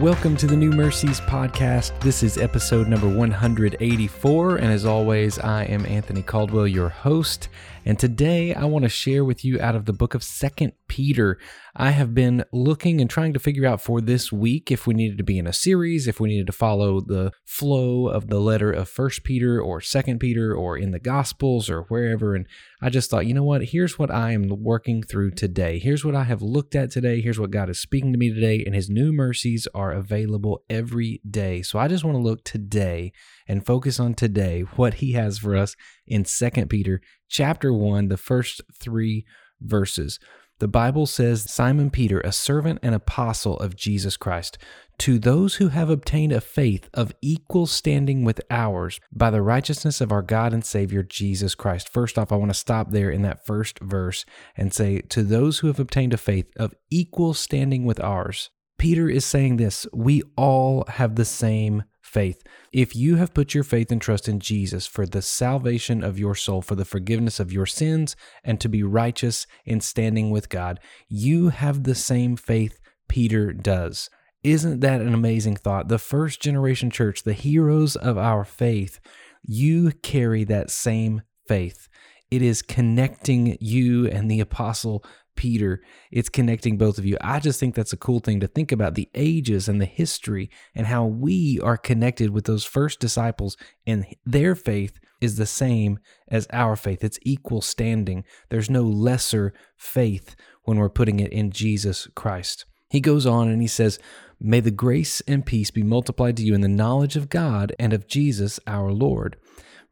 Welcome to the New Mercies podcast. This is episode number 184. And as always, I am Anthony Caldwell, your host. And today I want to share with you out of the book of Second Peter. I have been looking and trying to figure out for this week if we needed to be in a series, if we needed to follow the flow of the letter of First Peter or Second Peter or in the Gospels or wherever. And I just thought, you know what? Here's what I am working through today. Here's what I have looked at today. Here's what God is speaking to me today. And His new mercies are available every day. So I just want to look today and focus on today what He has for us in Second Peter chapter 1, the first three verses. The Bible says, Simon Peter, a servant and apostle of Jesus Christ, to those who have obtained a faith of equal standing with ours by the righteousness of our God and Savior Jesus Christ. First off, I want to stop there in that first verse and say, To those who have obtained a faith of equal standing with ours. Peter is saying this we all have the same faith. If you have put your faith and trust in Jesus for the salvation of your soul, for the forgiveness of your sins, and to be righteous in standing with God, you have the same faith Peter does. Isn't that an amazing thought? The first generation church, the heroes of our faith, you carry that same faith. It is connecting you and the apostle Peter. It's connecting both of you. I just think that's a cool thing to think about the ages and the history and how we are connected with those first disciples and their faith is the same as our faith. It's equal standing. There's no lesser faith when we're putting it in Jesus Christ. He goes on and he says, May the grace and peace be multiplied to you in the knowledge of God and of Jesus our Lord.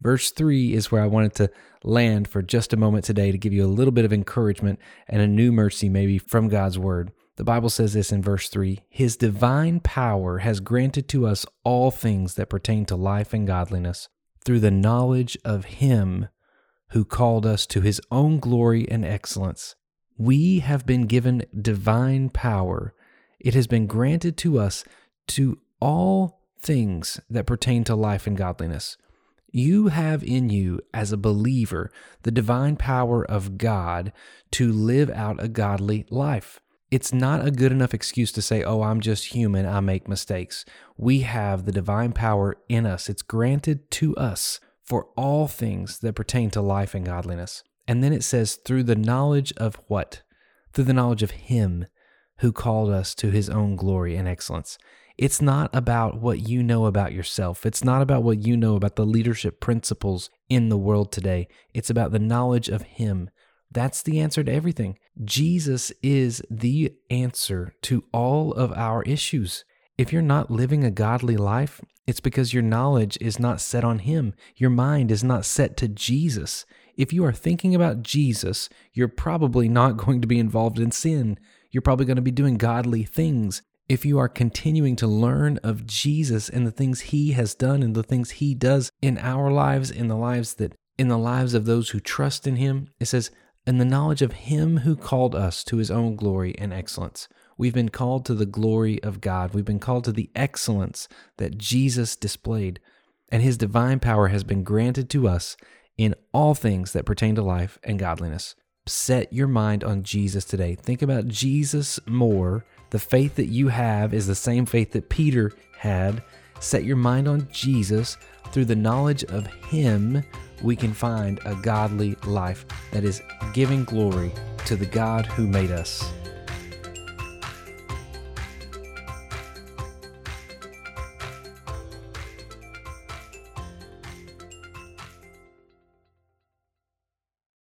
Verse 3 is where I wanted to land for just a moment today to give you a little bit of encouragement and a new mercy, maybe from God's word. The Bible says this in verse 3 His divine power has granted to us all things that pertain to life and godliness through the knowledge of Him who called us to His own glory and excellence. We have been given divine power. It has been granted to us to all things that pertain to life and godliness. You have in you, as a believer, the divine power of God to live out a godly life. It's not a good enough excuse to say, oh, I'm just human, I make mistakes. We have the divine power in us, it's granted to us for all things that pertain to life and godliness. And then it says, through the knowledge of what? Through the knowledge of Him who called us to His own glory and excellence. It's not about what you know about yourself. It's not about what you know about the leadership principles in the world today. It's about the knowledge of Him. That's the answer to everything. Jesus is the answer to all of our issues. If you're not living a godly life, it's because your knowledge is not set on Him. Your mind is not set to Jesus. If you are thinking about Jesus, you're probably not going to be involved in sin. You're probably going to be doing godly things if you are continuing to learn of Jesus and the things he has done and the things he does in our lives, in the lives that in the lives of those who trust in him, it says, "In the knowledge of him who called us to his own glory and excellence. We've been called to the glory of God. We've been called to the excellence that Jesus displayed, and his divine power has been granted to us in all things that pertain to life and godliness. Set your mind on Jesus today. Think about Jesus more the faith that you have is the same faith that Peter had. Set your mind on Jesus. Through the knowledge of Him, we can find a godly life that is giving glory to the God who made us.